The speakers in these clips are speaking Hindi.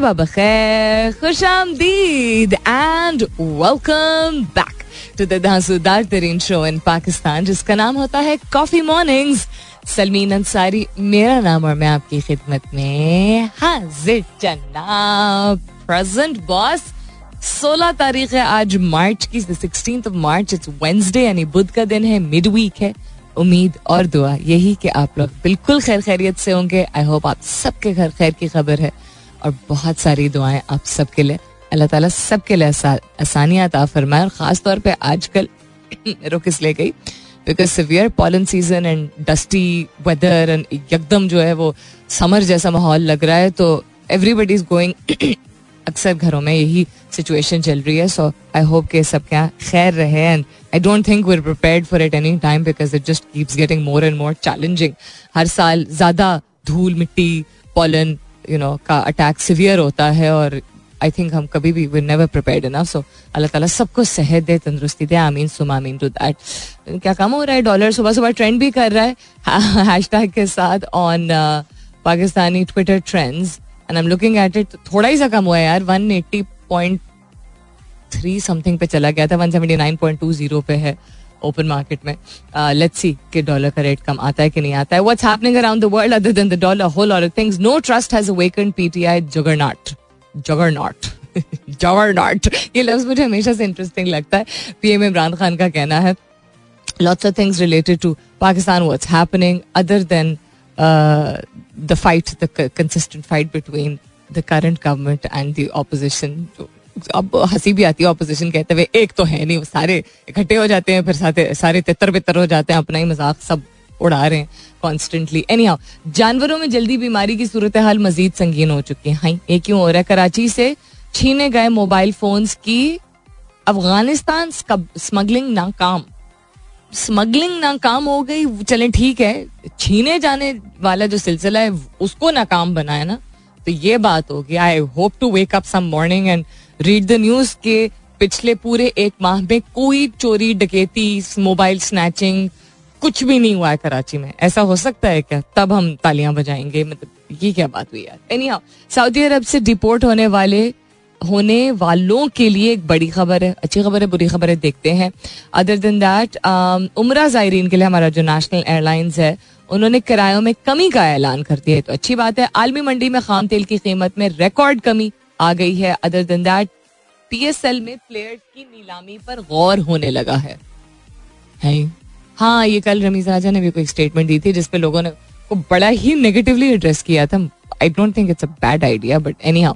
सुबह बखैर खुश आमदीद and welcome back to the धांसूदार तरीन शो इन पाकिस्तान जिसका नाम होता है कॉफ़ी मॉर्निंग्स सलमीन अंसारी मेरा नाम और मैं आपकी खिदमत में हाजिर जनाब प्रेजेंट बॉस 16 तारीख है आज मार्च की sixteen of March it's Wednesday यानी बुध का दिन है मिड वीक है. उम्मीद और दुआ यही कि आप लोग बिल्कुल खैर खैरियत से होंगे. आई होप आप सबके घर खैर की खबर है. और बहुत सारी दुआएँ आप सबके लिए। अल्लाह ताला सबके लिए आसानियाँ अता फरमाए और ख़ास तौर पे आजकल रुक इसलिए गई। Because severe pollen season and dusty weather and एकदम जो है वो समर जैसा माहौल लग रहा है तो एवरीबडी इज़ गोइंग अक्सर घरों में यही सिचुएशन चल रही है। सो आई होप के सब क्या खैर रहे and I don't think we prepared for it any time because it just keeps getting more and more challenging हर साल ज़्यादा धूल मिट्टी पॉलन यू नो का अटैक सिवियर होता है और आई थिंक हम कभी भी we never prepared enough so अल्लाह ताला सबको सेहत दे, तंदुरुस्ती दे, आमीन, सुम, आमीन टू दैट क्या कम हो रहा है? डॉलर सुबह सुबह ट्रेंड भी कर रहा है। हैशटैग के साथ on Pakistani Twitter trends and I am looking at it थोड़ा ही सा कम हुआ है यार one eighty point three something पे चला गया था one seventy nine point two zero पे है। ओपन मार्केट में। लेट्स सी कि डॉलर का रेट कम आता है कि नहीं आता है। What's happening around the world other than the dollar whole lot things no trust has awakened PTI juggernaut juggernaut juggernaut ये लफ्ज मुझे हमेशा से इंटरेस्टिंग लगता है। पीएम इमरान खान का कहना है things related to Pakistan, what's happening, other than uh, the fight, the c- consistent fight between the current government and the opposition. अब हँसी भी आती है ऑपोजिशन कहते हुए, एक तो है नहीं सारे इकट्ठे हो जाते हैं, फिर सारे सारे तितर बितर हो जाते हैं, अपना ही मज़ाक सब उड़ा रहे हैं कॉन्स्टेंटली एनी हाउ जानवरों में जल्दी बीमारी की सूरत हाल मजीद संगीन हो चुकी है। हाँ ये क्यों हो रहा है? कराची से छीने गए मोबाइल फोन्स की अफ़गानिस्तान स्मगलिंग नाकाम। स्मगलिंग नाकाम हो गई, चले ठीक है, छीने जाने वाला जो सिलसिला है, उसको नाकाम बनाया ना तो ये बात होगी। I hope to wake up some morning and read the news के पिछले पूरे एक माह में कोई चोरी, डकैती मोबाइल स्नैचिंग कुछ भी नहीं हुआ है कराची में। ऐसा हो सकता है क्या? तब हम तालियाँ बजाएँगे। मतलब ये क्या बात हुई यार? एनी हाउ सऊदी अरब से डिपोर्ट होने वाले, होने वालों के लिए एक बड़ी खबर है। अच्छी खबर है, बुरी खबर है, देखते हैं। अदर देन दैट उमरा जायरीन के लिए हमारा जो नेशनल एयरलाइंस है, उन्होंने किरायों में कमी का ऐलान कर दिया है। तो अच्छी बात है, आलमी मंडी में खाम तेल की कीमत में रिकॉर्ड कमी। आ गई है। अदर दिन दैट पीएसएल में प्लेयर्स की नीलामी पर गौर होने लगा है। है हाँ? ये कल रमीज राजा ने भी कोई स्टेटमेंट दी थी जिसपे लोगों ने को बड़ा ही नेगेटिवली एड्रेस किया था। I don't think it's a bad idea but anyhow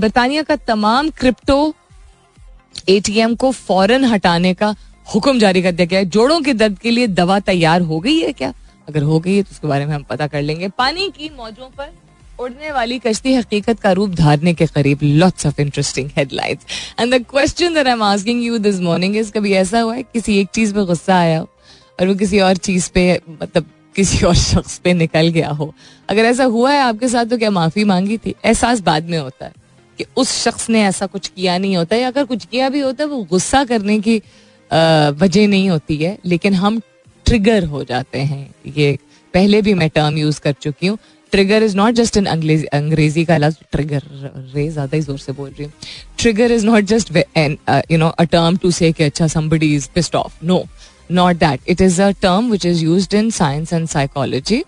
बरतानिया का तमाम क्रिप्टो एटीएम को फ़ौरन हटाने का हुक्म जारी कर दिया गया है। जोड़ों के दर्द के लिए दवा तैयार हो गई है क्या? अगर हो गई है तो उसके बारे में हम पता कर लेंगे। पानी की मौजों पर उड़ने वाली कश्ती हकीकत का रूप धारने के करीब lots of interesting headlines and the question that I am asking you this morning is कभी ऐसा हुआ है किसी एक चीज़ पे गुस्सा आया हो और वो किसी और चीज़ पे मतलब किसी और शख्स पे निकल गया हो? अगर ऐसा हुआ है आपके साथ तो क्या माफ़ी मांगी थी? एहसास बाद में होता है कि उस शख्स ने ऐसा कुछ किया नहीं होता या अगर कुछ किया भी होता है, वो गुस्सा करने की वजह नहीं होती है। लेकिन हम ट्रिगर हो जाते हैं। ये पहले भी मैं टर्म यूज़ कर चुकी हूँ। Trigger is not just in अंग्रेज़ी का लफ्ज ट्रिगर रे ज़्यादा ही ज़ोर से बोल रही हूँ trigger is not just you know a term to say अच्छा somebody is pissed off no not that it is a term which is use in science and psychology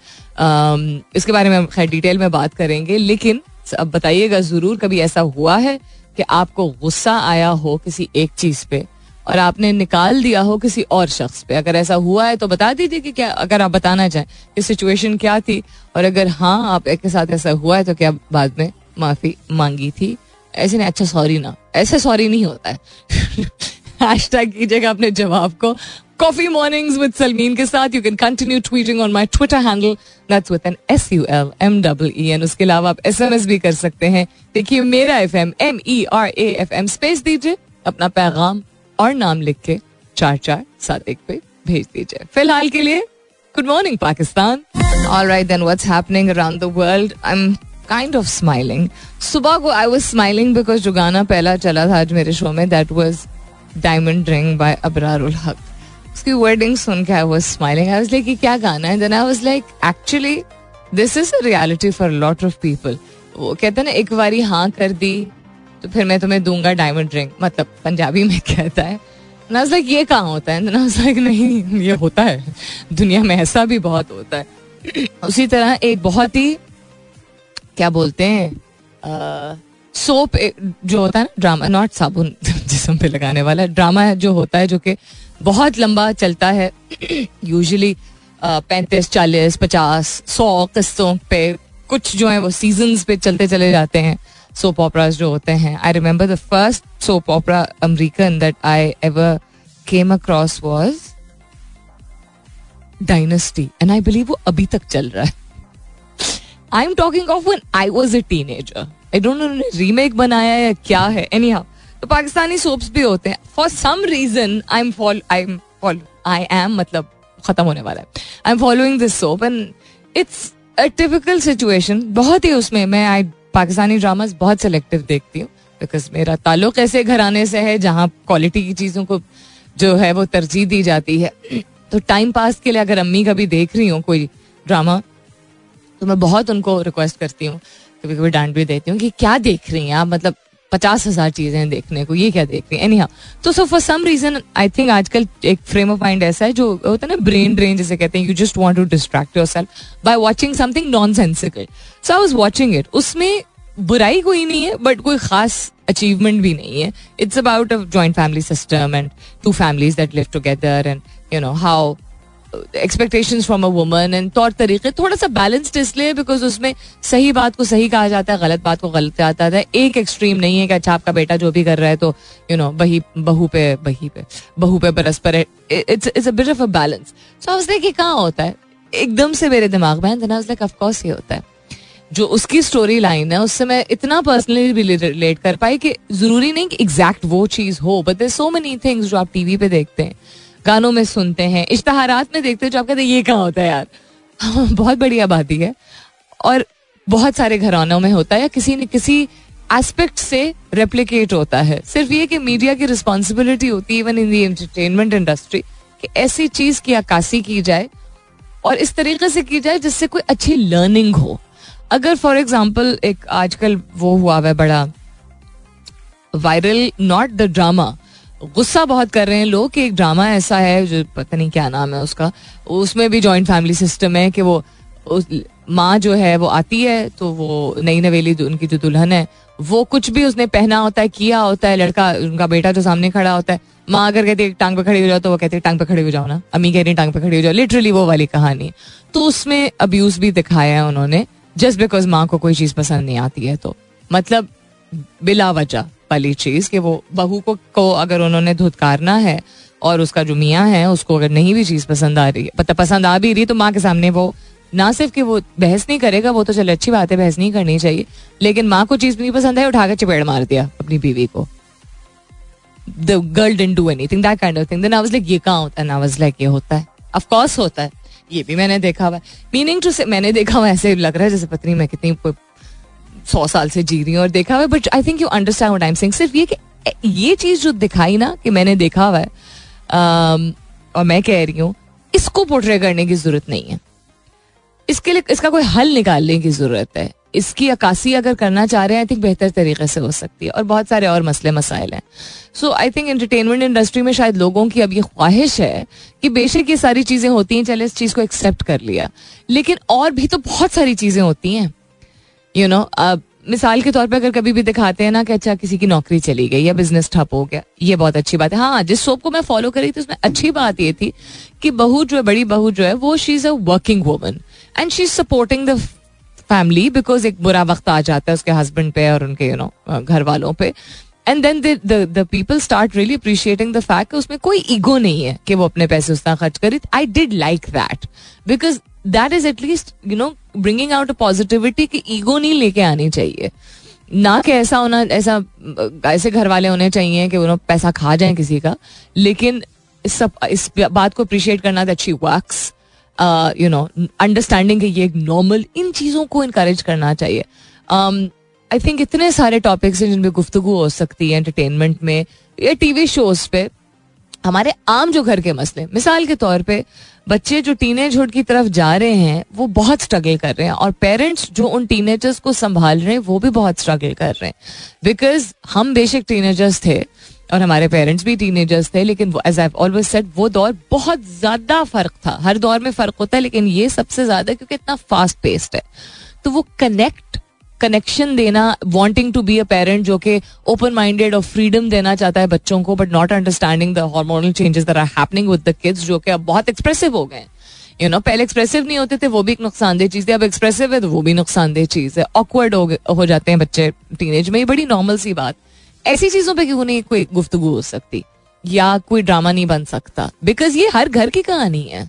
इसके बारे में खैर डिटेल में बात करेंगे लेकिन अब बताइएगा ज़रूर कभी ऐसा हुआ है कि आपको गुस्सा आया हो किसी एक चीज़ पे और आपने निकाल दिया हो किसी और शख्स पे। अगर ऐसा हुआ है तो बता दीजिए कि क्या, अगर आप बताना चाहें कि सिचुएशन क्या थी। और अगर हाँ आप एक के साथ ऐसा हुआ है तो क्या बाद में माफ़ी मांगी थी? ऐसे नहीं अच्छा सॉरी ना। ऐसे सॉरी नहीं होता है। कीजिएगा अपने जवाब को। कॉफ़ी मॉर्निंग्स विद सलमीन के साथ। You can continue tweeting on my Twitter handle that's with N S U L M double E N उसके अलावा आप एस एम एस भी कर सकते हैं। देखिए मेरा F M M E R A F M space दीजिए। अपना पैगाम और नाम लिख के चार चार सात एक पे भेज दीजिए। फ़िलहाल के लिए good morning Pakistan. All right then what's happening around the world I am kind of smiling सुबह को आई वॉज़ स्माइलिंग बिकॉज़ जो गाना पहला चला था आज मेरे शो में that was diamond ring by Abrarul Haq उसकी वर्डिंग सुन के I was smiling I was like कि क्या गाना है? Then I was like actually this is a reality for lot of people वो कहते हैं ना, एक बारी हाँ कर दी तो फिर मैं तुम्हें दूँगा डायमंड रिंग मतलब पंजाबी में कहता है। लाइक ये कहाँ होता है? लाइक नहीं, ये होता है। दुनिया में ऐसा भी बहुत होता है। उसी तरह एक बहुत ही, क्या बोलते हैं सोप जो होता है ना ड्रामा नॉट साबुन, जिसम पे लगाने वाला ड्रामा जो होता है, जो कि बहुत लंबा चलता है। यूजली पैंतीस, चालीस, पचास, सौ किस्तों पे कुछ जो है वो सीज़न पे चलते चले जाते हैं। सोप ऑपराज जो होते हैं. I remember the first soap opera American that I ever came across was Dynasty and I believe वो अभी तक चल रहा है. I am talking of one I was a teenager I don't know remake बनाया या क्या है. एनी हाउ तो पाकिस्तानी सोप्स भी होते हैं. For some reason I am follow I am follow I am मतलब खत्म होने वाला है. I am following this soap and it's a typical situation बहुत ही उसमें मैं आई पाकिस्तानी ड्रामाज बहुत सेलेक्टिव देखती हूँ बिकॉज़ मेरा ताल्लुक ऐसे घराने से है जहाँ क्वालिटी की चीज़ों को जो है वो तरजीह दी जाती है। तो टाइम पास के लिए अगर अम्मी कभी देख रही हूँ कोई ड्रामा तो मैं बहुत उनको रिक्वेस्ट करती हूँ कभी कभी डांट भी देती हूँ कि क्या देख रही हैं आप? मतलब पचास हज़ार चीज़ें देखने को, ये क्या देख रही है? एनी तो so for some reason I think आजकल एक फ्रेम ऑफ़ माइंड ऐसा है जो होता है ना ब्रेन ड्रेन जिसे कहते हैं you just want to distract your self by watching something nonsensical so I was watching it उसमें बुराई कोई नहीं है बट कोई खास अचीवमेंट भी नहीं है. It's about a joint family system and two families that live together and you know how expectation from a woman and तौर तरीके थोड़ा सा बैलेंस्ड इसलिए बिकॉज़ उसमें सही बात को सही कहा जाता है, गलत बात को गलत कहा जाता है। एक एक्सट्रीम नहीं है कि अच्छा आपका बेटा जो भी कर रहा है तो यू नो बही बहू पे बही पे, बहू पे बरस पर it's of a balance so कि कहाँ होता है? एकदम से मेरे दिमाग में देन लाइक ऑफ़ कोर्स ये होता है। जो उसकी स्टोरी लाइन है, उससे मैं इतना पर्सनली भी रिलेट कर पाई कि ज़रूरी नहीं कि एग्जैक्ट वो चीज़ हो but there so many things जो आप टीवी पे देखते हैं। गानों में सुनते हैं, इश्तहारात में देखते हैं जो आप कहते हैं, ये कहाँ होता है यार? बहुत बड़ी आबादी है और बहुत सारे घरानों में होता है या किसी न किसी एस्पेक्ट से रेप्लीकेट होता है। सिर्फ़ ये कि मीडिया की रिस्पॉन्सिबिलिटी होती है even in the entertainment industry कि ऐसी चीज़ की अक्सी की जाए और इस तरीके से की जाए जिससे कोई अच्छी लर्निंग हो। अगर फॉर एग्ज़ाम्पल एक आजकल वो हुआ है बड़ा वायरल नॉट द ड्रामा गुस्सा बहुत कर रहे हैं लोग कि एक ड्रामा ऐसा है जो पता नहीं क्या नाम है उसका। उसमें भी जॉइंट फैमिली सिस्टम है कि वो माँ जो है वो आती है तो वो नई नवेली उनकी जो दुल्हन है, वो कुछ भी उसने पहना होता है, किया होता है, लड़का, उनका बेटा जो सामने खड़ा होता है, माँ अगर कहती है टांग पे खड़ी हो जाओ तो वो कहती है, टांग पे खड़ी हो जाओ ना। अम्मी कह रही टांग पे खड़ी हो जाओ। लिटरली वो वाली कहानी। तो उसमें अब्यूज भी दिखाया है उन्होंने जस्ट बिकॉज़ माँ को कोई चीज़ पसंद नहीं आती है तो मतलब बिला वजह वाली चीज़ कि वो बहू को, को अगर उन्होंने धुतकारना है और उसका जो मियाँ है उसको अगर नहीं भी चीज़ पसंद आ रही है पसंद आ भी रही तो माँ के सामने वो ना सिर्फ़ कि वो बहस नहीं करेगा वो तो चले अच्छी बात है बहस नहीं करनी चाहिए लेकिन माँ को चीज़ नहीं पसंद है उठाकर चपेड़ मार दिया अपनी बीवी को। The girl didn't do anything that kind of thing then I like ये कहाँ होता है? आई वाज लाइक ये होता है. ऑफ़ कोर्स होता है। ये भी मैंने देखा हुआ है। मीनिंग टू से मैंने देखा हुआ ऐसे लग रहा है जैसे पत्नी मैं कितनी सौ साल से जी रही हूँ और देखा हुआ है but I think you understand what I सिर्फ़ ये कि, ये चीज़ जो दिखाई ना, कि मैंने देखा हुआ है और मैं कह रही हूँ, इसको पोर्ट्रे करने की ज़रूरत नहीं है। इसके लिए, इसका कोई हल निकालने की ज़रूरत है। इसकी अक्सी अगर करना चाह रहे हैं आई थिंक बेहतर तरीके से हो सकती है, और बहुत सारे और मसले मसाइल हैं। So I think entertainment industry में शायद लोगों की अब ये ख्वाहिश है कि बेशक ये सारी चीज़ें होती हैं, चले इस चीज़ को एक्सेप्ट कर लिया। लेकिन और भी तो बहुत सारी चीज़ें होती हैं। यू नो अब मिसाल के तौर पे अगर कभी भी दिखाते हैं ना कि अच्छा किसी की नौकरी चली गई या बिज़नेस ठप हो गया, ये बहुत अच्छी बात है। हाँ जिस सोप को मैं फॉलो करी थी, उसमें अच्छी बात ये थी कि बहू जो है, बड़ी बहू जो है, वो she is a working woman and she is supporting the family because एक बुरा वक्त आ जाता है उसके हस्बैंड पे और उनके यू नो घर वालों पे and then the people start really appreciating the fact उसमें कोई ईगो नहीं है कि वो अपने पैसे उतना खर्च करी। I did like that because that is at least you know bringing out a positivity की ईगो नहीं लेके आनी चाहिए। ना कि ऐसा होना ऐसा ऐसे घर वाले होने चाहिए कि उन्होंने पैसा खा जाए किसी का। लेकिन सब इस बात को अप्रिशिएट करना that she works you know understanding ये एक नॉर्मल इन चीज़ों को इनक्रेज करना चाहिए। आई um, थिंक इतने सारे टॉपिक्स हैं जिनमें गुफ्तु हो सकती है एंटरटेनमेंट में। या टी वी शोज़ पे हमारे आम जो घर के मसले, मिसाल के तौर पे, बच्चे जो टीनेज हुड की तरफ़ जा रहे हैं, वो बहुत स्ट्रगल कर रहे हैं और पेरेंट्स जो उन टीनेजर्स को संभाल रहे हैं, वो भी बहुत स्ट्रगल कर रहे हैं। बिकॉज़ हम बेशक टीनेजर्स थे और हमारे पेरेंट्स भी टीनेजर्स थे, लेकिन एज आई ऑलवेज सेड वो दौर बहुत ज़्यादा फ़र्क था। हर दौर में फ़र्क होता है, लेकिन ये सबसे ज़्यादा क्योंकि इतना फास्ट पेस्ड है। तो वो कनेक्ट कनेक्शन देना wanting to be a parent जो कि ओपन माइंडेड और फ्रीडम देना चाहता है बच्चों को but not understanding the hormonal changes there are happening with the kids जो कि अब बहुत एक्सप्रेसिव हो गए यू नो पहले एक्सप्रेसिव नहीं होते थे वो भी एक नुकसानदेह चीज़ थी अब एक्सप्रेसिव है तो वो भी नुकसानदेह चीज़ है। ऑकवर्ड हो, हो जाते हैं बच्चे टीनेज में ये बड़ी नॉर्मल सी बात। ऐसी चीज़ों पर क्यों नहीं कोई गुफ्तु हो सकती? या कोई ड्रामा नहीं बन सकता? बिकॉज़ ये हर घर की कहानी है।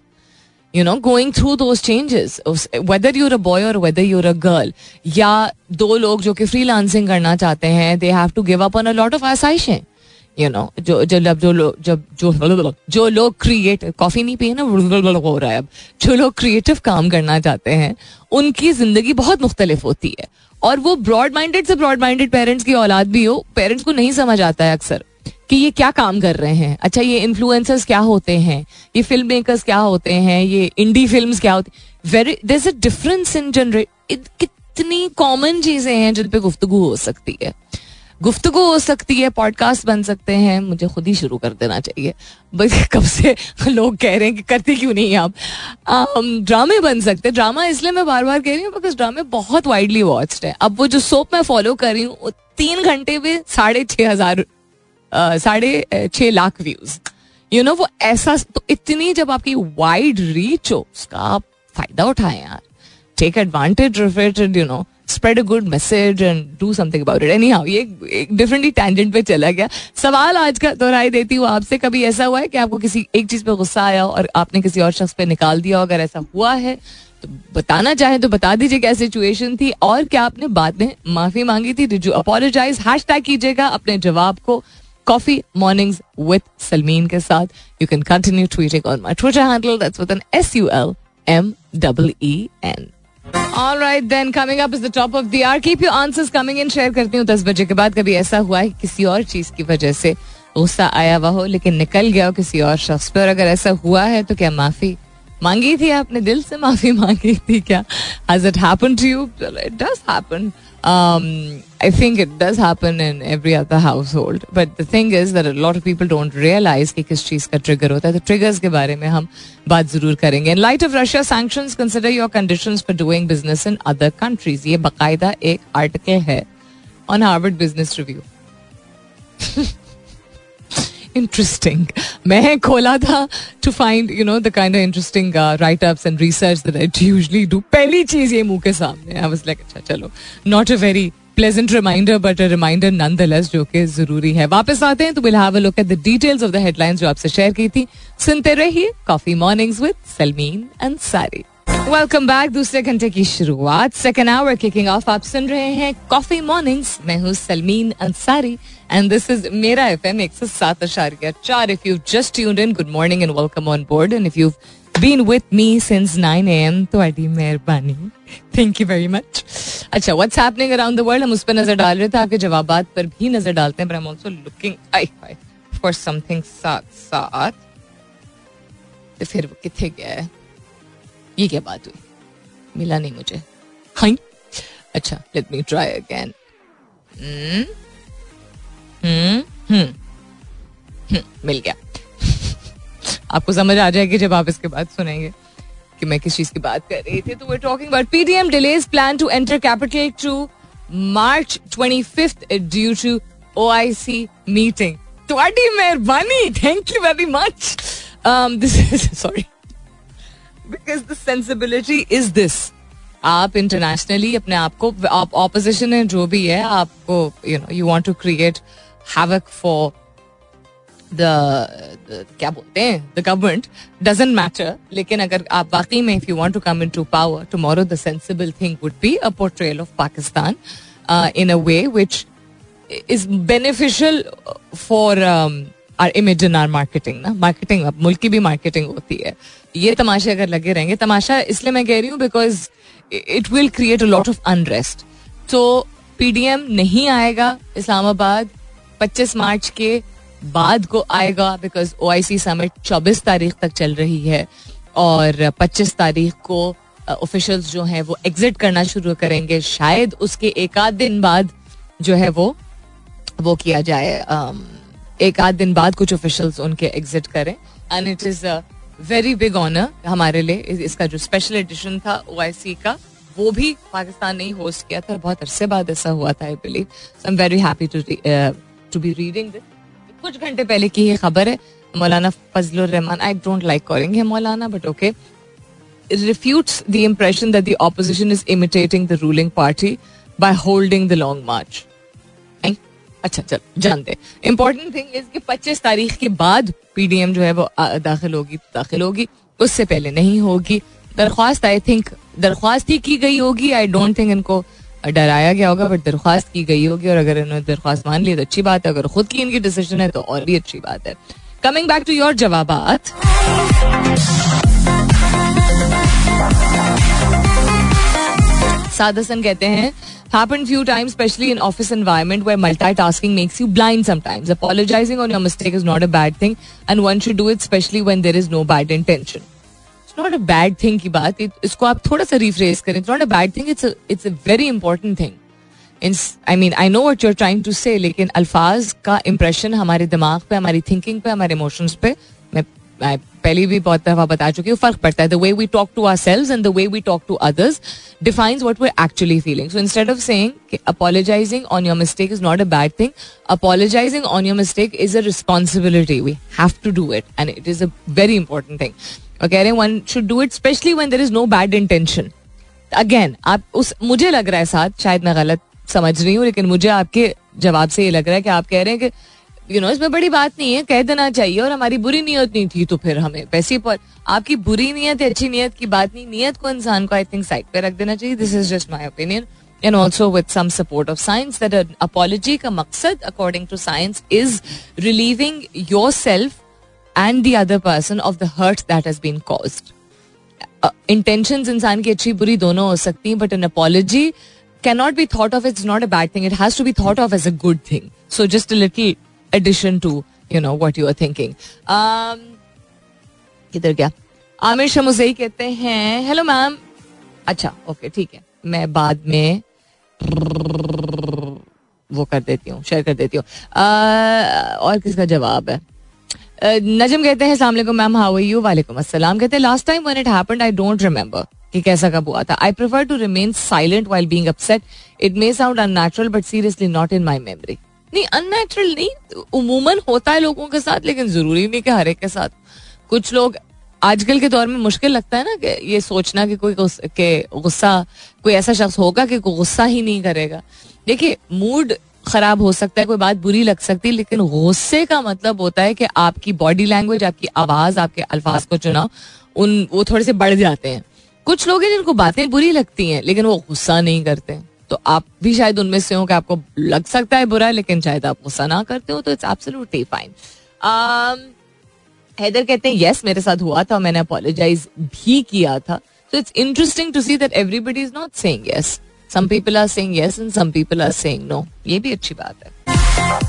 You know going through those changes whether you're a boy और वेदर यूर अ गर्ल या दो लोग जो कि फ्री लांसिंग करना चाहते हैं they have to give up on a lot of आसाइशें you know जो जब जो लोग जब जो जो लोग क्रिएट कॉफ़ी नहीं पिए ना हो रहा है अब जो लोग क्रिएटिव काम करना चाहते हैं उनकी ज़िंदगी बहुत मुख्तलिफ़ होती है और वो ब्रॉड माइंडेड से ब्रॉड माइंडेड पेरेंट्स की औलाद भी हो पेरेंट्स को नहीं समझ आता है अक्सर कि ये क्या काम कर रहे हैं? अच्छा ये इन्फ्लुएंसर्स क्या होते हैं? ये फ़िल्म मेकर्स क्या होते हैं? ये इंडी फ़िल्म क्या होती very there a difference in generate कितनी कॉमन चीज़ें हैं जिन पे गुफ्तु हो सकती है। गुफ्तु हो सकती है पॉडकास्ट बन सकते हैं, मुझे खुद ही शुरू कर देना चाहिए। बस कब से लोग कह रहे हैं कि करते क्यों नहीं आप? ड्रामे बन सकते ड्रामा इसलिए मैं बार बार कह रही हूँ बिकॉज़ ड्रामे बहुत वाइडली वॉच्ड है। अब वो जो सोप मैं फॉलो कर रही हूँ तीन घंटे में साढ़े छह हज़ार साढ़े छह लाख व्यूज़ यू नो वो ऐसा तो इतनी जब आपकी वाइड रीच हो, उसका आप फ़ायदा उठाए यार. Take advantage of it you know spread a good message and do something about it anyhow ये एक डिफरेंटली टेंजेंट पे चला गया. सवाल आज का दोहराई देती हूँ आपसे. कभी ऐसा हुआ है कि आपको किसी एक चीज़ पे गुस्सा आया और आपने किसी और शख्स पे निकाल दिया अगर ऐसा हुआ है तो बताना चाहे तो बता दीजिए क्या सिचुएशन थी और क्या आपने बाद में माफ़ी मांगी थी? जो अपोलोजाइज हैश टैग कीजिएगा अपने जवाब को. कॉफ़ी मॉर्निंग्स विद सलमीन के साथ you can continue tweeting on my Twitter handle that's with N S U L M W E N All right, then, coming up is the top of the hour. Keep your answers coming in. Share करती हूँ दस बजे के बाद. कभी ऐसा हुआ है किसी और चीज़ की वजह से गुस्सा आया हुआ हो, लेकिन निकल गया हो किसी और शख्स पर अगर ऐसा हुआ है तो क्या माफ़ी मांगी थी आपने? दिल से माफ़ी मांगी थी क्या? Has it happen to you it does happen Um, I think it does happen in every other household. But the thing is that a lot of people don't realize कि किस चीज का ट्रिगर होता है तो ट्रिगर्स के बारे में हम बात जरूर करेंगे in light of Russia sanctions consider your conditions for doing business in other countries ये बाकायदा एक आर्टिकल है on Harvard business review Interesting मैं खोला था to find you know the kind of interesting write ups and research that I usually do पहली चीज़ ये मुँह के सामने आई वाज लाइक अच्छा चलो. Not a very pleasant reminder but a reminder none the जो कि ज़रूरी है। वापस आते हैं तो will have a look at the details of the headlines जो आपसे शेयर की थी। सुनते रहिए coffee mornings with Salmeen Ansari welcome back दूसरे घंटे की शुरुआत. सेकेंड आवर किकिंग ऑफ़ आप सुन रहे हैं कॉफ़ी मॉर्निंग्स मैं हूँ Salmeen Ansari and this is Mera F M एक सौ सात अशारिया चार if you just tuned in good morning and welcome on board and if you been with me since nine A M तो मेहरबानी. थैंक यू वेरी मच अच्छा what's happening around the world हम उस पर नज़र डाल रहे थे. आपके जवाब पर भी नज़र डालते हैं I am also looking I for something साथ साथ फिर वो कितने गया? है ये क्या बात हुई? मिला नहीं मुझे। हाँ? अच्छा लेट मी ट्राई अगेन मिल गया। आपको समझ आ जाएगी जब आप इसके बाद सुनेंगे कि मैं किस चीज़ की बात कर रही थी। तो we talking about PDM delays plan to enter capital to March twenty fifth due to O I C meeting thank you very much this is sorry because the sensibility is this आप इंटरनेशनली अपने आप को, आप ऑपोजिशन है, जो भी है, आपको you know you want to create havoc for the क्या बोलते हैं द गवर्नमेंट डजेंट मैटर लेकिन अगर आप वाकई में if you want to come into power tomorrow the sensible thing would be a portrayal of Pakistan in a way which is beneficial for our image in our marketing ना? मार्केटिंग अब मुल्क की भी मार्केटिंग होती है। ये तमाशे अगर लगे रहेंगे, तमाशा इसलिए मैं कह रही हूँ because it will create a lot of unrest तो पीडीएम नहीं आएगा इस्लामाबाद 25 मार्च के बाद को आएगा because O I C summit चौबीस तारीख तक चल रही है और 25 तारीख को ऑफिशियल्स जो हैं वो एग्जिट करना शुरू करेंगे। शायद उसके एक आध दिन बाद जो है वो वो किया जाए एक आध दिन बाद कुछ ऑफिशियल्स उनके एग्जिट करें। And it is very big honour हमारे लिए इसका जो स्पेशल एडिशन था ओआईसी का, वो भी पाकिस्तान ने होस्ट किया था। बहुत अरसे बाद ऐसा हुआ था I believe so am very happy to to be reading this कुछ घंटे पहले की ये खबर है, Maulana Fazlur Rehman I don't like calling him Maulana but okay refutes the impression that the opposition is imitating the ruling party by holding the long march. अच्छा चल, जानते इंपॉर्टेंट थिंग इज़ कि 25 तारीख के बाद पीडीएम जो है वो दाखिल होगी दाखिल होगी। उससे पहले नहीं होगी। दरख्वास्त आई थिंक दरख्वास्त ही की गई होगी। आई डोंट थिंक इनको डराया गया होगा बट दरख्वास्त की गई होगी। और अगर इन्होंने दरख्वास्त मान ली तो अच्छी बात है। अगर खुद की इनकी डिसीज़न है तो और भी अच्छी बात है। कमिंग बैक टू योर जवाब साद हसन कहते हैं happened few times, especially in office environment where multitasking makes you blind sometimes. Apologizing on your mistake is not a bad thing, and one should do it especially when there is no bad intention. It's not a bad thing की बात इसको आप थोड़ा सा रिफ्रेस करें It's not a bad thing. It's a it's a very important thing. I mean I know what you're trying to say लेकिन अल्फाज का इम्प्रेशन हमारे दिमाग पे हमारी थिंकिंग पे हमारे इमोशंस पे मैं पहले भी बहुत दफ़ा बता चुकी हूँ, फ़र्क पड़ता है। The way we talk to our selves and the way we talk to others defines what we actually feeling so instead of saying apologising on your mistake is not a bad thing apologising on your mistake is a responsibility we have to do it and it is a very important thing और कह रहे हैं one should do it specially one there is no bad intention again आप उस, मुझे लग रहा है साथ, शायद मैं गलत समझ रही हूँ, लेकिन मुझे आपके जवाब से ये लग रहा है कि आप कह रहे हैं कि यू नो इसमें बड़ी बात नहीं है, कह देना चाहिए और हमारी बुरी नीयत नहीं थी तो फिर हमें पैसे पर आपकी बुरी नीयत अच्छी नीयत की बात नहीं, नीयत को इंसान को आई थिंक साइड पे रख देना चाहिए। This is just my opinion and also with some support of science that apology का मकसद according to science is relieving your self and the other person of the hurt that has been caused intention इंसान की अच्छी बुरी दोनों हो सकती हैं but an apology can not be thought of it's not a bad thing it has to be thought of as a good thing so just little addition to you know what you are thinking किधर गया? आमिर शमुजई कहते हैं हेलो मैम अच्छा ओके ठीक है। मैं बाद में वो कर देती हूँ शेयर कर देती हूँ। और किसका जवाब है? नजम कहते हैं सलाम मैम हाउ यू वालेकुम अस्सलाम कहते हैं last time when it happened I don't remember कि कैसा कब हुआ था। I prefer to remain silent while being upset it may sound unnatural but seriously not in my memory नहीं अननेचुरल नहीं, उमूमन होता है लोगों के साथ, लेकिन ज़रूरी नहीं कि हर एक के साथ। कुछ लोग, आजकल के दौर में मुश्किल लगता है ना कि ये सोचना कि कोई के गुस्सा, कोई ऐसा शख्स होगा कि गुस्सा ही नहीं करेगा। देखिए मूड खराब हो सकता है, कोई बात बुरी लग सकती है, लेकिन गुस्से का मतलब होता है कि आपकी बॉडी लैंग्वेज आपकी आवाज़, आपके अल्फाज को चुनाव, उन, वो थोड़े से बढ़ जाते हैं। कुछ लोग हैं जिनको बातें बुरी लगती हैं, लेकिन वो गुस्सा नहीं करते। तो आप भी शायद उनमें से हो कि आपको लग सकता है बुरा, लेकिन शायद आप गुस्सा ना करते हो तो इट्स एब्सोल्युटली फाइन हैदर कहते हैं यस मेरे साथ हुआ था, मैंने अपोलोजाइज भी किया था. So it's interesting to see that everybody is not saying yes some people are saying yes and some people are saying no ये भी अच्छी बात है।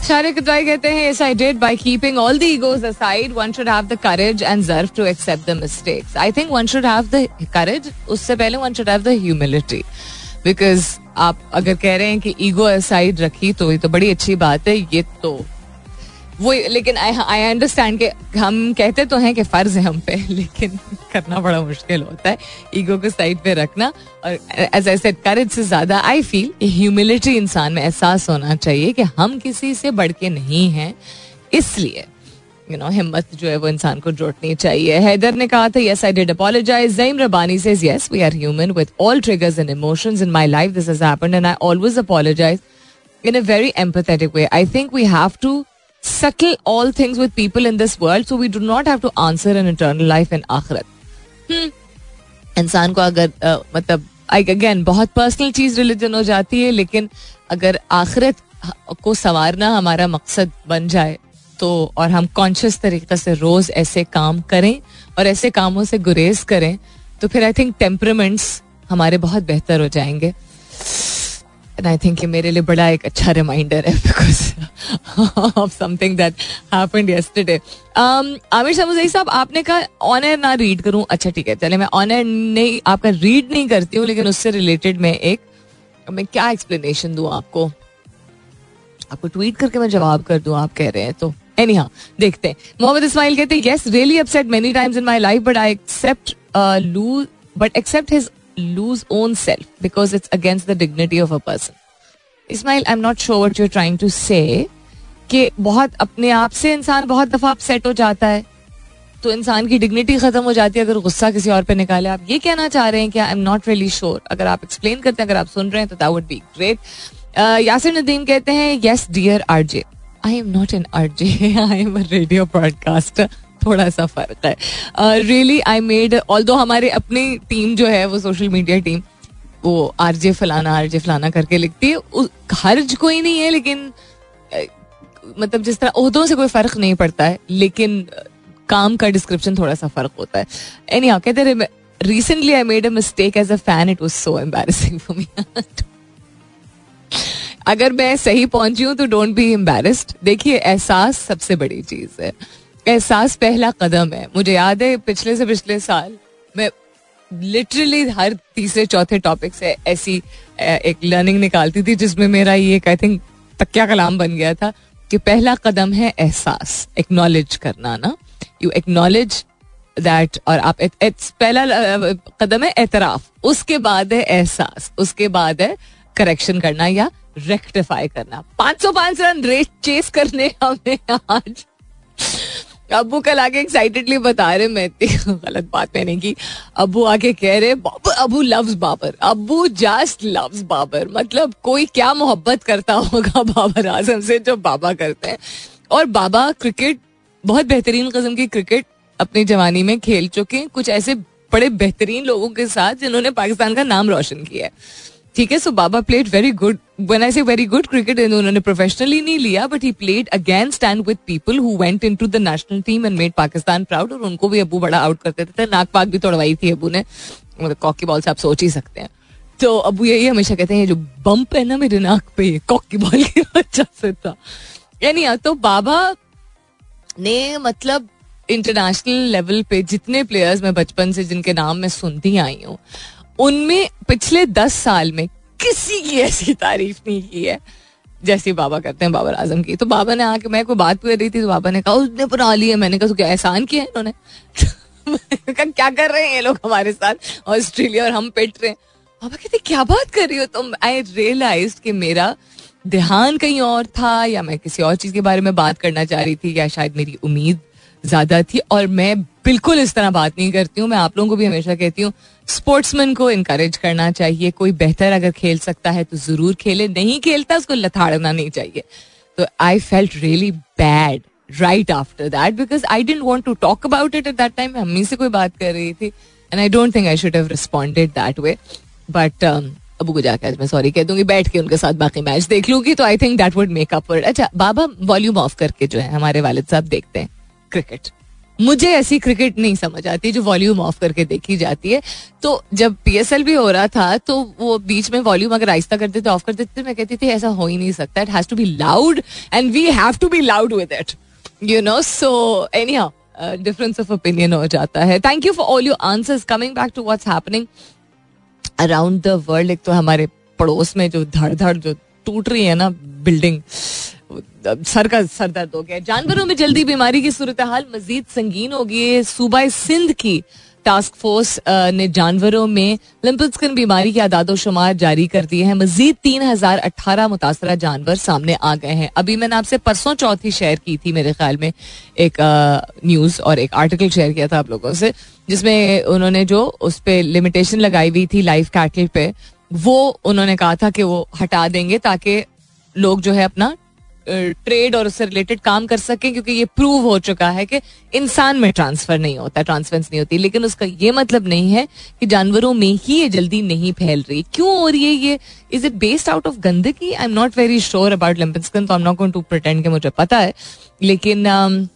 शारे कतवाई कहते हैं, yes, I did by keeping all the egos aside, one should have the courage and zerf to accept the mistakes. I think one should have the courage उससे पहले one should have the humility. Because आप अगर कह रहे हैं कि ईगो असाइड रखी तो ये तो बड़ी अच्छी बात है, ये तो। वो, लेकिन आई अंडरस्टैंड के हम कहते तो हैं कि फ़र्ज़ है हम पे, लेकिन करना बड़ा मुश्किल होता है ईगो को साइड पे रखना। और एज आई सेड करेज से ज़्यादा आई फील ह्यूमिलिटी इंसान में एहसास होना चाहिए कि हम किसी से बढ़ के नहीं हैं, इसलिए यू नो हिम्मत जो है वो इंसान को जोड़नी चाहिए हैदर ने कहा था yes I did apologise Zaeem Rabbani says yes we are human with all triggers and emotions in my life this has happened and I always apologise in a very empathetic way. I think we have to settle all things with people in this world so we do not have to answer an eternal in आखिरत hmm. इंसान को अगर मतलब अगेन बहुत पर्सनल चीज़ रिलीजन हो जाती है, लेकिन अगर आखिरत को संवारना हमारा मकसद बन जाए तो और हम कॉन्शियस तरीके से रोज ऐसे काम करें और ऐसे कामों से गुरेज करें तो फिर आई थिंक टेम्परमेंट्स हमारे बहुत बेहतर हो जाएँगे। एंड आई थिंक ये मेरे लिए बड़ा एक अच्छा रिमाइंडर है because of something that happened yesterday Aamir समझाई साहब, आपने कहा ऑन एयर ना रीड करूँ। अच्छा ठीक है, चले, मैं ऑन एयर नहीं, आपका रीड नहीं करती हूँ, लेकिन उससे रिलेटेड मैं एक, मैं क्या एक्सप्लेनेशन दूँ आपको? आपको ट्वीट करके मैं जवाब कर दूँ, आप कह रहे हैं तो। एनी हाँ देखते हैं। मोहम्मद इस्माइल कहते हैं yes really upset many times in my life but I accept lose but accept his lose own self because it's against the dignity of a person. Ismail, I'm not sure what you're trying to say कि बहुत अपने आप से इंसान बहुत दफ़ा अपसेट हो जाता है तो इंसान की डिग्निटी खत्म हो जाती है अगर गुस्सा किसी और पे निकाले। आप ये कहना चाह रहे हैं कि I am not really sure अगर आप एक्सप्लेन करते हैं अगर आप सुन रहे हैं तो that would be great Yasir Nadeem कहते हैं yes dear RJ I am not an RJ I am radio broadcaster थोड़ा सा फ़र्क है। रियली आई मेड ऑल दो हमारे अपनी टीम जो है, वो सोशल मीडिया टीम वो आरजे फलाना आरजे फलाना करके लिखती है। हर्ज कोई नहीं है, लेकिन मतलब जिस तरह उहदों से कोई फ़र्क नहीं पड़ता है, लेकिन काम का डिस्क्रिप्शन थोड़ा सा फ़र्क होता है। एनी हाउ कहते recently I made a mistake as a fan it was so embarrassing for me अगर मैं सही पहुँची हूँ तो डोंट बी एम्बेरस्ड देखिए, एहसास सबसे बड़ी चीज़ है। एहसास पहला कदम है। मुझे याद है, पिछले से पिछले साल मैं लिटरली हर तीसरे, चौथे टॉपिक से ऐसी एक लर्निंग निकालती थी, जिसमें मेरा ये आई थिंक तकिया कलाम बन गया था कि पहला कदम है एहसास। एक्नॉलेज करना ना। यू एक्नॉलेज दैट और आप पहला कदम है एतराफ। उसके बाद है एहसास। उसके बाद है करेक्शन करना या रेक्टिफाई करना। 505 रन रेस चेस करने हमें आज। अबू कल आगे एक्साइटेडली बता रहे मैं इतनी गलत बात मैंने की। अबू आगे कह रहे अबू लव्स बाबर। अबू जस्ट लव्स बाबर। मतलब कोई क्या मोहब्बत करता होगा बाबर आज़म से जो बाबा करते हैं। और बाबा क्रिकेट बहुत बेहतरीन कस्म की क्रिकेट अपनी जवानी में खेल चुके हैं। कुछ ऐसे बड़े बेहतरीन लोगों के साथ जिन्होंने पाकिस्तान का नाम रोशन किया है। ठीक है so Baba played very good one I say very good cricket उन्होंने प्रोफेशनली नहीं लिया but he played against and with people who went into the national team and made Pakistan proud और उनको भी अबू बड़ा आउट करते थे। नाक पाक भी तोड़वाई थी अबू ने। मतलब कॉकी बॉल से आप सोच ही सकते हैं। तो अबू यही हमेशा कहते हैं जो बम्प है ना मेरे नाक पे, ये कॉकी बॉल की वजह से था। यानी तो बाबा ने मतलब इंटरनेशनल लेवल पे जितने प्लेयर्स मैं बचपन से जिनके नाम मैं सुनती आई हूँ, उनमें पिछले दस साल में किसी की ऐसी तारीफ़ नहीं की है। जैसे बाबा करते हैं बाबर आज़म की तो बाबा ने आके, मैं कोई बात कर रही थी तो बाबा ने कहा, उसने बना लिया मैंने कहा क्या एहसान किया इन्होंने? क्या कर रहे हैं ये लोग हमारे साथ, ऑस्ट्रेलिया और हम पिट रहे हैं? बाबा कहते, क्या बात कर रही हो तुम? आई रियलाइज़ कि मेरा ध्यान कहीं और था, या मैं किसी और चीज़ के बारे में बात करना चाह रही थी, या शायद मेरी उम्मीद ज़्यादा थी, और मैं बिल्कुल इस तरह बात नहीं करती हूँ, मैं आप लोगों को भी हमेशा कहती हूँ स्पोर्ट्समैन को इनकरेज करना चाहिए। कोई बेहतर अगर खेल सकता है तो ज़रूर खेले। नहीं खेलता, उसको लथाड़ना नहीं चाहिए। तो I felt really bad right after that because I didn't want to talk about it at that time अम्मी से कोई बात कर रही थी। And I don't think I should have responded that way but Abu को जाकर मैं सॉरी कह दूँगी। बैठ के उनके साथ बाकी मैच देख लूँगी। तो I think that would make up अच्छा बाबा वॉल्यूम ऑफ़ करके जो है, हमारे वालिद साहब देखते हैं। क्रिकेट मुझे ऐसी क्रिकेट नहीं समझ आती जो वॉल्यूम ऑफ़ करके देखी जाती है। तो जब पीएसएल भी हो रहा था तो वो बीच में वॉल्यूम अगर आहिस्ता करते थे ऑफ़ कर देते मैं कहती थी, ऐसा हो ही नहीं सकता। It has to be loud and we have to be loud with it you know so anyhow difference of opinion हो जाता है। Thank you for all your answers coming back to what's happening around the world एक तो हमारे पड़ोस में जो धड़ धड़ जो टूट रही है ना बिल्डिंग सर का सर दर्द हो गया। जानवरों में जल्दी बीमारी की सूरत हाल, मजीद संगीन हो गई सूबा सिंध की टास्क फोर्स ने जानवरों में लिम्पस्किन बीमारी के आदाद शुमार जारी कर दिए हैं। मजीद तीन हज़ार अट्ठारह मुतासरा जानवर सामने आ गए हैं। अभी मैंने आपसे परसों चौथी शेयर की थी मेरे ख्याल में। एक न्यूज़ और एक आर्टिकल शेयर किया था आप लोगों से, जिसमें उन्होंने जो उस पर लिमिटेशन लगाई हुई थी लाइफ कैटल पे, वो उन्होंने कहा था कि वो हटा देंगे ताकि लोग जो है अपना ट्रेड और उससे रिलेटेड काम कर सकें क्योंकि ये प्रूव हो चुका है कि इंसान में ट्रांसफ़र नहीं होता ट्रांसफरेंस नहीं होती। लेकिन उसका ये मतलब नहीं है कि जानवरों में ही ये जल्दी नहीं फैल रही। क्यों हो रही है ये? Is it based out of गंदगी? I am not very sure about लिम्पिस्कन तो आई एम नॉट मुझे पता है। लेकिन um,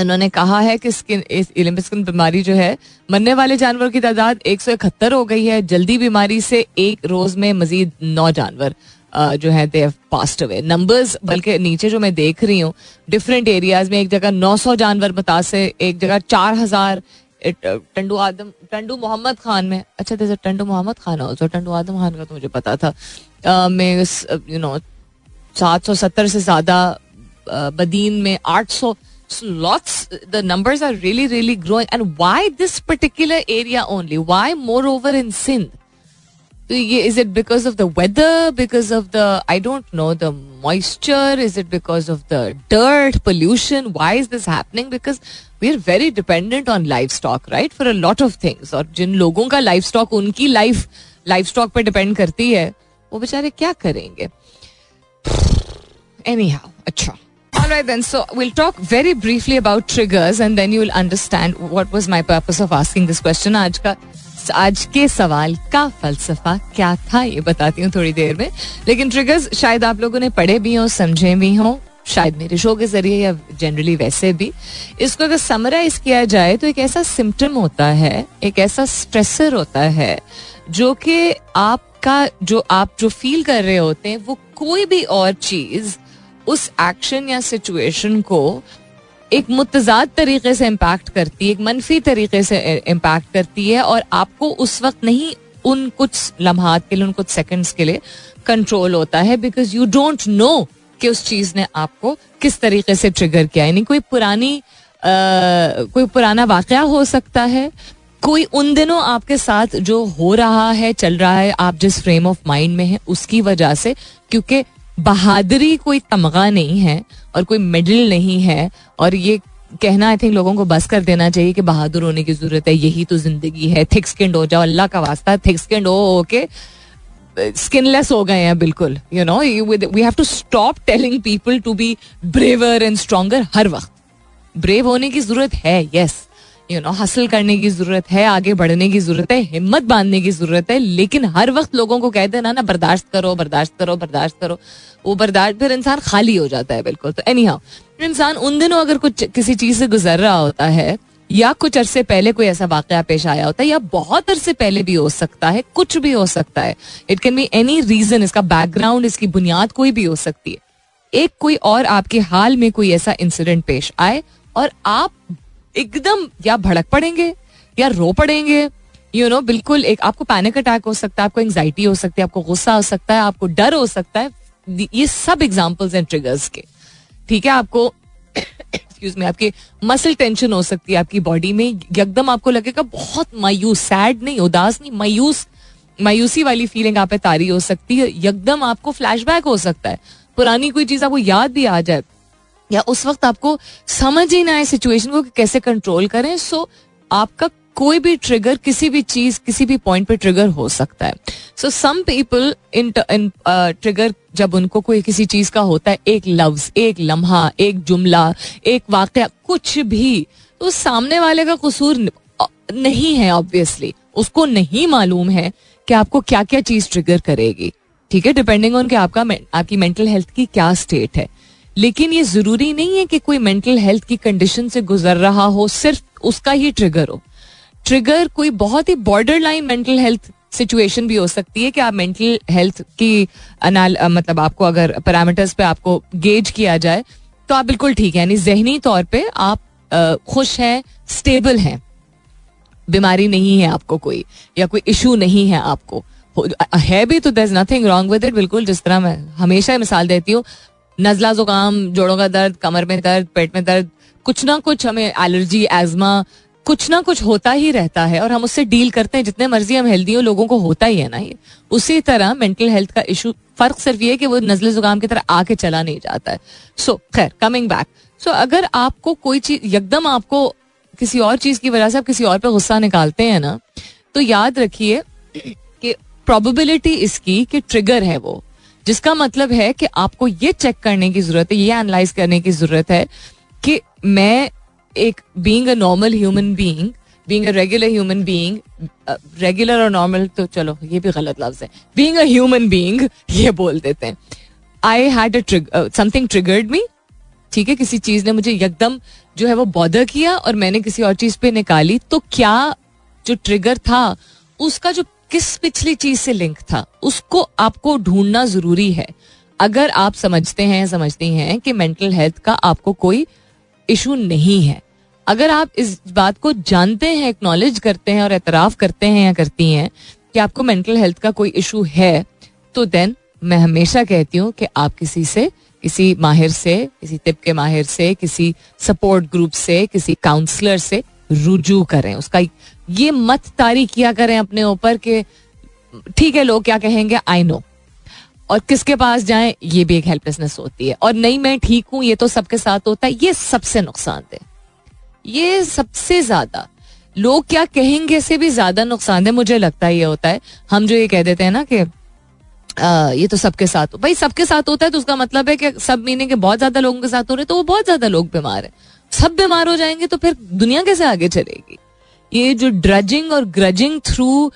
उन्होंने कहा है कि स्किन इलिम्बिस्किन बीमारी जो है मरने वाले जानवरों की तादाद एक सौ इकहत्तर हो गई है। जल्दी बीमारी से एक रोज में मजीद नौ जानवर जो है दे पास्ट अवे नंबर्स बल्कि नीचे जो मैं देख रही हूँ डिफरेंट एरियाज़ में एक जगह 900 जानवर मुतासर एक जगह चार हज़ार टंडू आदम, टंडू मोहम्मद खान में। अच्छा जैसे टंडू मोहम्मद खान हो टंडू आदम खान का तो मुझे पता था। मैं यू नो सात सौ सत्तर से ज़्यादा बदीन में आठ सौ lots the numbers are really really growing. And why this particular area only? Why moreover in sindh? Is it because of the weather because of the i don't know the moisture is it because of the dirt pollution why is this happening because we are very dependent on livestock right for a lot of things और जिन लोगों का livestock उनकी life livestock पे depend करती है वो बेचारे क्या करेंगे anyhow अच्छा All right, then. So we'll talk very briefly about triggers, and then you will understand what was my purpose of asking this question. आज आज के सवाल का फलसफा क्या था, ये बताती हूँ थोड़ी देर में। लेकिन ट्रिगर्स शायद आप लोगों ने पढ़े भी हों, समझे भी हो, शायद मेरे शो के ज़रिए या जनरली वैसे भी। इसको अगर समराइज किया जाए तो एक ऐसा सिम्टम होता है, एक ऐसा स्ट्रेसर होता है, जो कि आपका, जो आप, जो फील कर रहे होते हैं, वो कोई भी और चीज़ उस एक्शन या सिचुएशन को एक मुतजाद तरीके से इम्पैक्ट करती है एक मनफी तरीके से इम्पैक्ट करती है और आपको उस वक्त नहीं उन कुछ लम्हात के लिए उन कुछ सेकंड्स के लिए कंट्रोल होता है बिकॉज़ यू डोंट नो कि उस चीज़ ने आपको किस तरीके से ट्रिगर किया यानी कोई पुरानी आ, कोई पुराना वाक़ हो सकता है कोई उन दिनों आपके साथ जो हो रहा है चल रहा है आप जिस फ्रेम ऑफ़ माइंड में है उसकी वजह से क्योंकि बहादुरी कोई तमगा नहीं है और कोई मेडल नहीं है और ये कहना आई थिंक लोगों को बस कर देना चाहिए कि बहादुर होने की ज़रूरत है, यही तो ज़िंदगी है थिक स्किन हो जाओ, अल्लाह का वास्ता थिक स्किन हो के स्किनलेस हो गए हैं, बिल्कुल you know we have to stop telling people to be braver and stronger हर वक्त। ब्रेव होने की ज़रूरत है यस यू नो हासिल करने की ज़रूरत है, आगे बढ़ने की ज़रूरत है, हिम्मत बांधने की ज़रूरत है, लेकिन हर वक्त लोगों को कहते ना ना, बर्दाश्त करो बर्दाश्त करो बर्दाश्त करो। वो बर्दाश्त, फिर इंसान खाली हो जाता है बिल्कुल। तो एनी हाउ इंसान उन दिनों अगर कुछ किसी चीज़ से गुजर रहा होता है, या कुछ अरसे पहले कोई ऐसा वाक़ पेश आया होता है, या बहुत अरसे पहले भी हो सकता है, कुछ भी हो सकता है it can be any reason इसका बैकग्राउंड इसकी बुनियाद कोई भी हो सकती है। एक कोई और आपके हाल में कोई ऐसा इंसिडेंट पेश आए, और आप एकदम या भड़क पड़ेंगे या रो पड़ेंगे यू you नो know, बिल्कुल एक आपको पैनिक अटैक हो सकता है आपको एंग्जाइटी हो सकती है आपको गुस्सा हो सकता है आपको डर हो सकता है ये सब एग्जाम्पल्स एंड ट्रिगर्स के। ठीक है आपको एक्सक्यूज में आपकी मसल टेंशन हो सकती है आपकी बॉडी में एकदम आपको लगेगा बहुत मायूस सैड नहीं उदास नहीं मायूस मायूसी वाली फीलिंग आप तारी हो सकती है एकदम आपको फ्लैशबैक हो सकता है। पुरानी कोई चीज़ आपको याद भी आ जाए या उस वक्त आपको समझ ही ना आए सिचुएशन को कैसे कंट्रोल करें सो आपका कोई भी ट्रिगर किसी भी चीज़, किसी भी पॉइंट पे ट्रिगर हो सकता है। सो सम पीपल इन ट्रिगर जब उनको कोई किसी चीज़ का होता है, एक लफ्ज एक लम्हा, एक जुमला, एक वाक्य, कुछ भी तो सामने वाले का कसूर नहीं है ऑब्वियसली उसको नहीं मालूम है कि आपको क्या क्या चीज़ ट्रिगर करेगी। ठीक है? डिपेंडिंग ऑन कि आपका आपकी मेंटल हेल्थ की क्या स्टेट है। लेकिन ये ज़रूरी नहीं है कि कोई मेंटल हेल्थ की कंडीशन से गुजर रहा हो, सिर्फ़ उसका ही ट्रिगर हो। ट्रिगर कोई बहुत ही border line mental health situation भी हो सकती है कि आप मेंटल हेल्थ की अनाल मतलब आपको अगर पैरामीटर्स पे आपको गेज किया जाए तो आप बिल्कुल ठीक है। यानी जहनी तौर पे आप खुश हैं स्टेबल हैं। बीमारी नहीं है आपको कोई, या कोई इशू नहीं है आपको। है भी तो there is nothing wrong with it बिल्कुल जिस तरह मैं हमेशा मिसाल देती हूँ नजला जुकाम, जोड़ों का दर्द, कमर में दर्द, पेट में दर्द, कुछ ना कुछ हमें एलर्जी एजमा कुछ ना कुछ होता ही रहता है और हम उससे डील करते हैं जितने मर्ज़ी हम हेल्दी हो, लोगों को होता ही है ना ये। उसी तरह मेंटल हेल्थ का इशू फ़र्क सिर्फ़ ये कि वो नजले जुकाम की तरह आके चला नहीं जाता है। सो खैर कमिंग बैक सो अगर आपको कोई चीज़ एकदम आपको किसी और चीज़ की वजह से आप किसी और पे गुस्सा निकालते हैं ना तो याद रखिए कि प्रोबेबिलिटी इसकी कि ट्रिगर है वो। जिसका मतलब है कि आपको ये चेक करने की ज़रूरत है, ये एनालाइज करने की ज़रूरत है कि मैं एक being a normal human being being a regular human being regular और नॉर्मल तो चलो, ये भी गलत लफ्ज है। बीइंग अ ह्यूमन बीइंग ये बोल देते हैं। I had something triggered me ठीक है? किसी चीज़ ने मुझे एकदम जो है वो बॉदर किया और मैंने किसी और चीज़ पे निकाली तो क्या जो ट्रिगर था, उसका जो किस पिछली चीज़ से लिंक था? उसको आपको ढूंढना ज़रूरी है। अगर आप समझते हैं, समझती हैं कि मेंटल हेल्थ का आपको कोई इशू नहीं है। अगर आप इस बात को जानते हैं एक्नॉलेज करते हैं और एतराफ करते हैं या करती हैं कि आपको मेंटल हेल्थ का कोई इशू है तो देन मैं हमेशा कहती हूँ कि आप किसी से, किसी माहिर से, किसी तिप के माहिर से, किसी सपोर्ट ग्रुप से, किसी काउंसलर से रुजू करें। उसका ये मत तारी किया करें अपने ऊपर के ठीक है लोग क्या कहेंगे? आई नो और किसके पास जाएँ? ये भी एक हेल्पलेसनेस होती है। और नहीं मैं ठीक हूँ ये तो सबके साथ होता है। ये सबसे नुकसान दे ये सबसे ज़्यादा। लोग क्या कहेंगे से भी ज़्यादा नुकसान है? मुझे लगता है ये होता है। हम जो ये कह देते हैं ना कि आ, ये तो सबके साथ हो भाई सबके साथ होता है तो उसका मतलब है कि सब मीनिंग के बहुत ज़्यादा लोगों के साथ हो रहे तो वो बहुत ज़्यादा लोग बीमार है। सब बीमार हो जाएँगे तो फिर दुनिया कैसे आगे चलेगी? ये जो ड्रजिंग और grudging through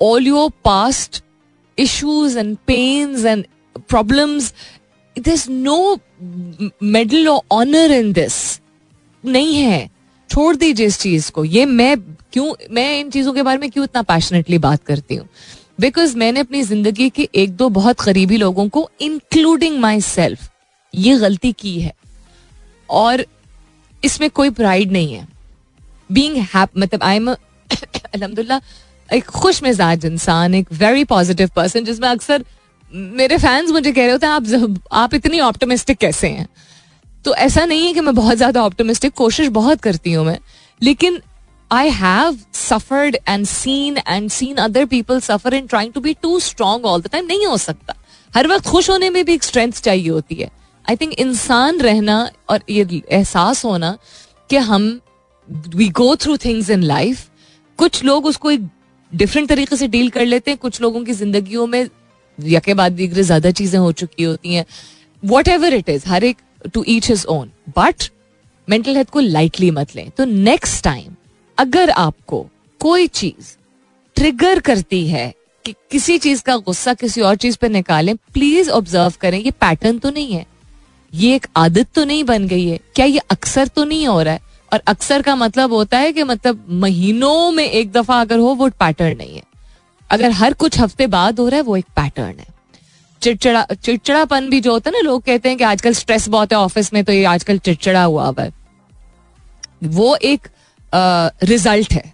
all your past issues and pains and problems this no medal और ऑनर इन दिस नहीं है. छोड़ दीजिए इस चीज़ को. ये मैं क्यों, मैं इन चीज़ों के बारे में क्यों इतना पैशनेटली बात करती हूँ? बिकॉज़ मैंने अपनी ज़िंदगी के एक दो बहुत करीबी लोगों को इंक्लूडिंग माई सेल्फ ये गलती की है. और इसमें कोई प्राइड नहीं है. बींग मतलब आई एम अलहमदुल्ला, एक खुश मिजाज इंसान, एक वेरी पॉजिटिव पर्सन जिसमें अक्सर मेरे फैंस मुझे कह रहे होते हैं, आप आप इतनी ऑप्टोमिस्टिक कैसे हैं? तो ऐसा नहीं है कि मैं बहुत ज़्यादा ऑप्टोमिस्टिक कोशिश बहुत करती हूँ मैं, लेकिन I have suffered and seen and seen other people suffer in trying to be too strong all the time नहीं हो सकता। हर वक्त खुश होने में भी एक स्ट्रेंथ चाहिए होती है। आई थिंक इंसान रहना और ये एहसास होना कि हम we go through things in life कुछ लोग उसको एक डिफरेंट तरीके से डील कर लेते हैं। कुछ लोगों की जिंदगियों में यके बाद दीगरे ज़्यादा चीज़ें हो चुकी होती हैं। वट एवर इट इज़ हर एक to each his own but mental health को लाइटली मत लें। तो नेक्स्ट टाइम अगर आपको कोई चीज़ ट्रिगर करती है कि किसी चीज़ का गुस्सा किसी और चीज़ पे निकालें प्लीज़ ऑब्ज़र्व करें, ये पैटर्न तो नहीं है। ये एक आदत तो नहीं बन गई है। क्या ये अक्सर तो नहीं हो रहा है? और अक्सर का मतलब होता है कि मतलब महीनों में एक दफ़ा अगर हो, वो पैटर्न नहीं है। अगर हर कुछ हफ़्ते बाद हो रहा है, वो एक पैटर्न है। चिड़चिड़ा, चिड़चिड़ापन भी जो होता है ना, लोग कहते हैं कि आजकल स्ट्रेस बहुत है ऑफ़िस में तो ये आजकल चिड़चिड़ा हुआ हुआ है। वो एक रिज़ल्ट है।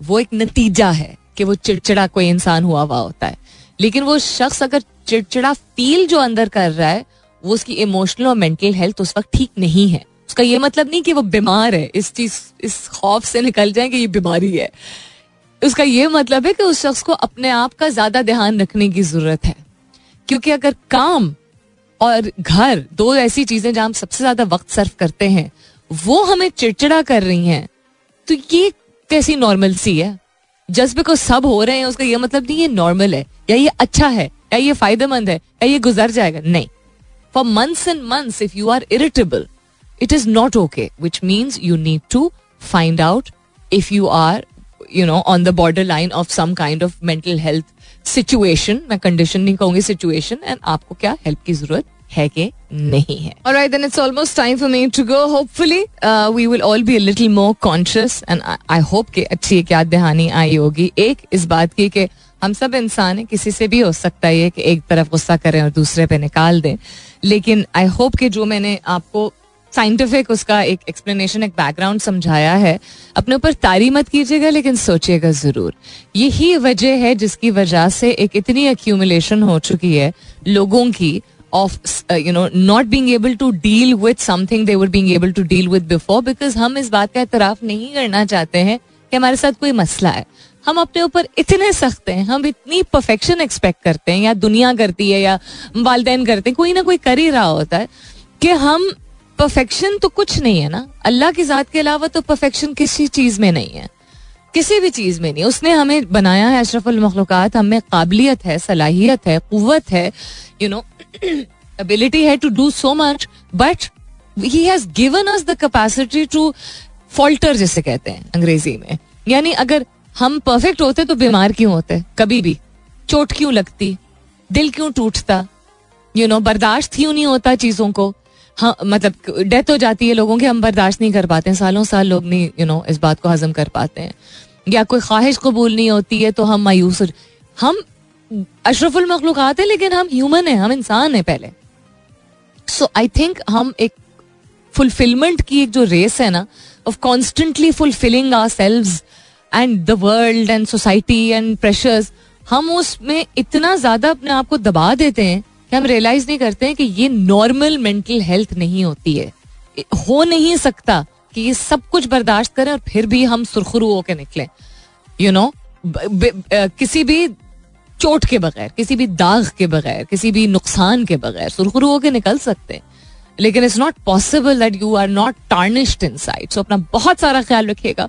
वो एक नतीजा है कि वो चिड़चिड़ा कोई इंसान हुआ हुआ होता है। लेकिन वो शख्स अगर चिड़चिड़ा फील जो अंदर कर रहा है, वो उसकी इमोशनल और मेंटल हेल्थ उस वक्त ठीक नहीं है। उसका ये मतलब नहीं कि वो बीमार है, इस चीज़, इस खौफ से निकल जाए कि ये बीमारी है। उसका ये मतलब है कि उस शख्स को अपने आप का ज़्यादा ध्यान रखने की ज़रूरत है। क्योंकि अगर काम और घर दो ऐसी चीज़ें जहाँ हम सबसे ज़्यादा वक्त सर्व करते हैं, वो हमें चिड़चिड़ा कर रही हैं तो ये कैसी नॉर्मल सी है? जस्ट बिकॉज़ सब हो रहे हैं, उसका ये मतलब नहीं, ये नॉर्मल है। या ये अच्छा है, या ये फ़ायदेमंद है, या ये गुजर जाएगा। नहीं। For months and months if you are irritable it is not okay which means you need to find out if you are you know on the borderline of some kind of mental health situation मैं कंडीशन नहीं कहूँगी सिचुएशन एंड आपको क्या हेल्प की ज़रूरत है कि नहीं है? Then it's almost time for me to go. Hopefully, uh, we will all be a little more conscious and I, I कि अच्छी एक याद दहानी आई होगी। एक इस बात की कि हम सब इंसान हैं किसी से भी हो सकता है कि एक तरफ़ गुस्सा करें और दूसरे पे निकाल दें। लेकिन आई होप कि जो मैंने आपको साइंटिफिक उसका एक एक्सप्लेनेशन एक बैकग्राउंड समझाया है। अपने ऊपर तारी मत कीजिएगा, लेकिन सोचिएगा ज़रूर। यही वजह है जिसकी वजह से एक इतनी अक्यूमुलेशन हो चुकी है लोगों की of you know not being able to deal with something they were being able to deal with before because हम इस बात का एतराफ नहीं करना चाहते हैं कि हमारे साथ कोई मसला है। हम अपने ऊपर इतने सख्त हैं, हम इतनी परफेक्शन एक्सपेक्ट करते हैं, या दुनिया करती है, या वालदेन करते हैं, कोई ना कोई कर ही रहा होता है, कि हम परफेक्शन तो कुछ नहीं है ना। अल्लाह की जात के अलावा तो परफेक्शन किसी चीज़ में नहीं है। किसी भी चीज़ में नहीं। उसने हमें बनाया है अशरफुल मखलूक़ात। हमें काबिलियत है, सलाहियत है कुत है यू नो एबिलिटी है to do so much but he has given us the capacity to falter जिसे कहते हैं अंग्रेज़ी में। यानी अगर हम परफेक्ट होते तो बीमार क्यों होते? कभी भी। चोट क्यों लगती? दिल क्यों टूटता? यू नो बर्दाश्त क्यों नहीं होता चीज़ों को? हाँ मतलब डेथ हो जाती है लोगों की हम बर्दाश्त नहीं कर पाते हैं। सालों साल लोग नहीं यू you नो know, इस बात को हजम कर पाते हैं। या कोई ख्वाहिश कबूल नहीं होती है तो हम मायूस हम अशरफुल मखलूक़ात है लेकिन हम ह्यूमन है हम इंसान हैं पहले। सो आई थिंक हम एक फुलफिलमेंट की एक जो रेस है ना of constantly fulfilling ourselves and the world and society and pressures हम उसमें इतना ज़्यादा अपने आप को दबा देते हैं कि हम रियलाइज़ नहीं करते हैं कि ये नॉर्मल मेंटल हेल्थ नहीं होती है। हो नहीं सकता कि ये सब कुछ बर्दाश्त करें और फिर भी हम सुरखरू होकर निकले। यू you नो know, किसी भी चोट के बगैर किसी भी दाग के बगैर किसी भी नुकसान के बगैर सुरखरू होकर निकल सकते हैं। लेकिन it's not possible that you are not tarnished inside so अपना बहुत सारा ख्याल रखिएगा।